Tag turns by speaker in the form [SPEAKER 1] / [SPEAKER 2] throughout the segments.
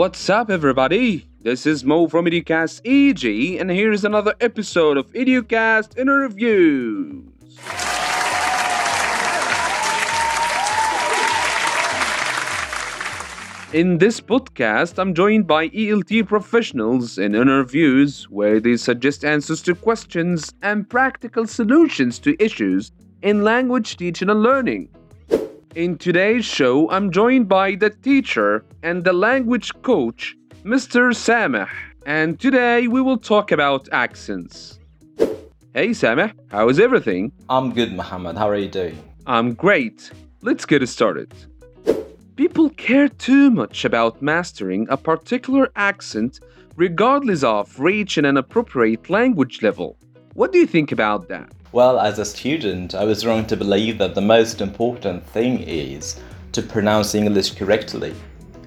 [SPEAKER 1] What's up, everybody? This is Mo from Educast EG, and here is another episode of Educast Interviews. In this podcast, I'm joined by ELT professionals in interviews where they suggest answers to questions and practical solutions to issues in language teaching and learning. In today's show, I'm joined by the teacher and the language coach, Mr. Sameh, and today we will talk about accents. Hey Sameh, how is everything?
[SPEAKER 2] I'm good, Mohammed. How are you doing?
[SPEAKER 1] I'm great. Let's get started. People care too much about mastering a particular accent regardless of reaching an appropriate language level. What do you think about that?
[SPEAKER 2] Well, as a student, I was wrong to believe that the most important thing is to pronounce English correctly.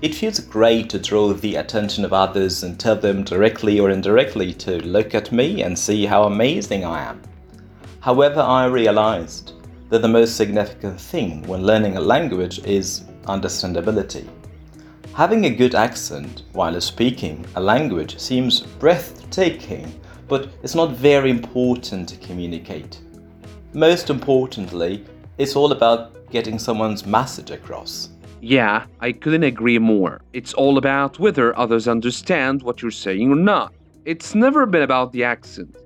[SPEAKER 2] It feels great to draw the attention of others and tell them directly or indirectly to look at me and see how amazing I am. However, I realized that the most significant thing when learning a language is understandability. Having a good accent while speaking a language seems breathtaking, but it's not very important to communicate. Most importantly, it's all about getting someone's message across.
[SPEAKER 1] Yeah, I couldn't agree more. It's all about whether others understand what you're saying or not. It's never been about the accent.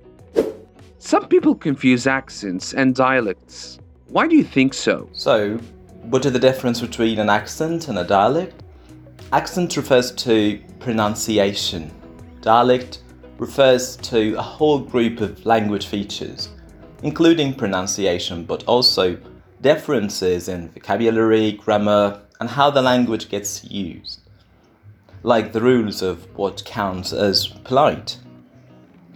[SPEAKER 1] Some people confuse accents and dialects. Why do you think so?
[SPEAKER 2] So, what is the difference between an accent and a dialect? Accent refers to pronunciation. Dialect refers to a whole group of language features, including pronunciation, but also differences in vocabulary, grammar, and how the language gets used, like the rules of what counts as polite.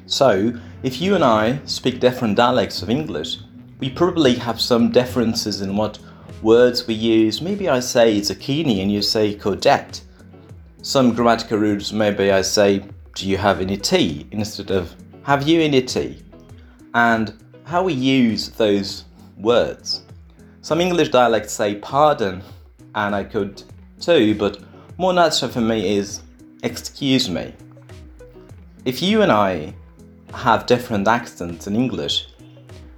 [SPEAKER 2] So, if you and I speak different dialects of English, we probably have some differences in what words we use. Maybe I say zucchini and you say courgette. Some grammatical rules, maybe I say, do you have any tea instead of have you any tea? And how we use those words. Some English dialects say pardon, and I could too, but more natural for me is excuse me. If you and I have different accents in English,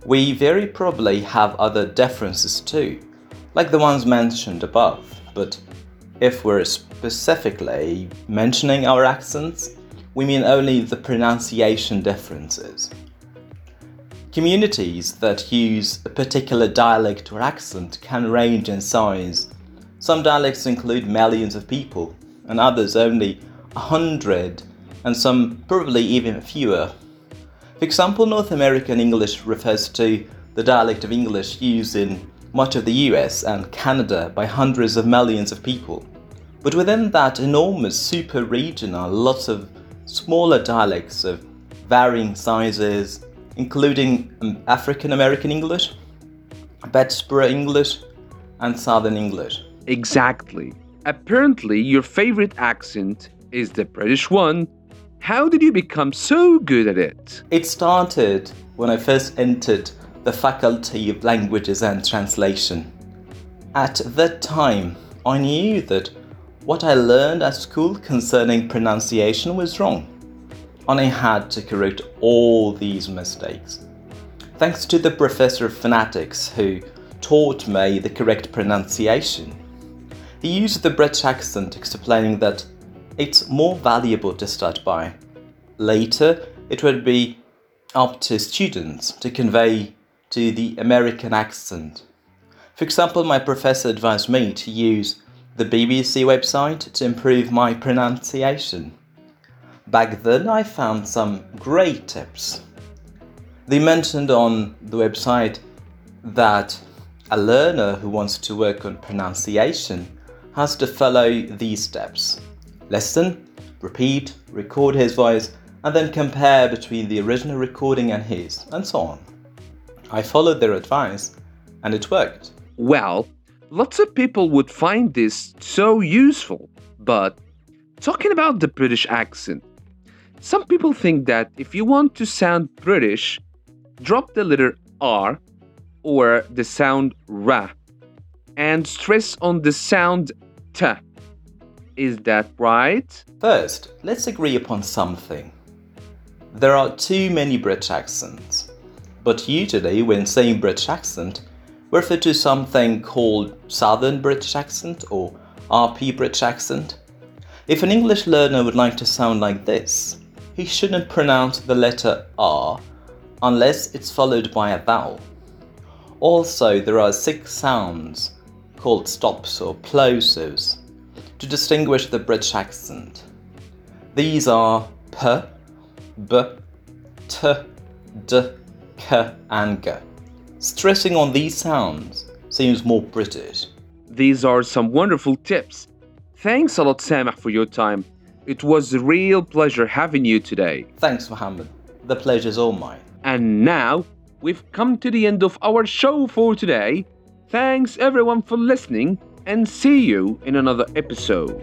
[SPEAKER 2] we very probably have other differences too like the ones mentioned above, but if we're specifically mentioning our accents, we mean only the pronunciation differences. Communities that use a particular dialect or accent can range in size. Some dialects include millions of people, and others only a hundred, and some probably even fewer. For example, North American English refers to the dialect of English used in much of the US and Canada by hundreds of millions of people. But within that enormous super region are lots of smaller dialects of varying sizes, including um, African American English, Betsboro English, and Southern English.
[SPEAKER 1] Exactly. Apparently, your favorite accent is the British one. How did you become so good at it?
[SPEAKER 2] It started when I first entered the Faculty of Languages and Translation. At that time, I knew that what I learned at school concerning pronunciation was wrong, and I had to correct all these mistakes. Thanks to the professor of phonetics who taught me the correct pronunciation. He used the British accent explaining that it's more valuable to start by. Later, it would be up to students to convey to the American accent. For example, my professor advised me to use the BBC website to improve my pronunciation. Back then, I found some great tips. They mentioned on the website that a learner who wants to work on pronunciation has to follow these steps listen, repeat, record his voice, and then compare between the original recording and his, and so on. I followed their advice and it worked.
[SPEAKER 1] Well, lots of people would find this so useful, but talking about the British accent, some people think that if you want to sound British, drop the letter R or the sound RA and stress on the sound T. Is that right?
[SPEAKER 2] First, let's agree upon something. There are too many British accents, but usually, when saying British accent, refer to something called Southern British accent or RP British accent. If an English learner would like to sound like this, he shouldn't pronounce the letter R unless it's followed by a vowel. Also, there are six sounds called stops or plosives to distinguish the British accent. These are P, B, T, D, K, and G. Stressing on these sounds seems more British.
[SPEAKER 1] These are some wonderful tips. Thanks a lot, Sameh, for your time. It was a real pleasure having you today.
[SPEAKER 2] Thanks, Mohammed. The pleasure's all mine.
[SPEAKER 1] And now we've come to the end of our show for today. Thanks everyone for listening and see you in another episode.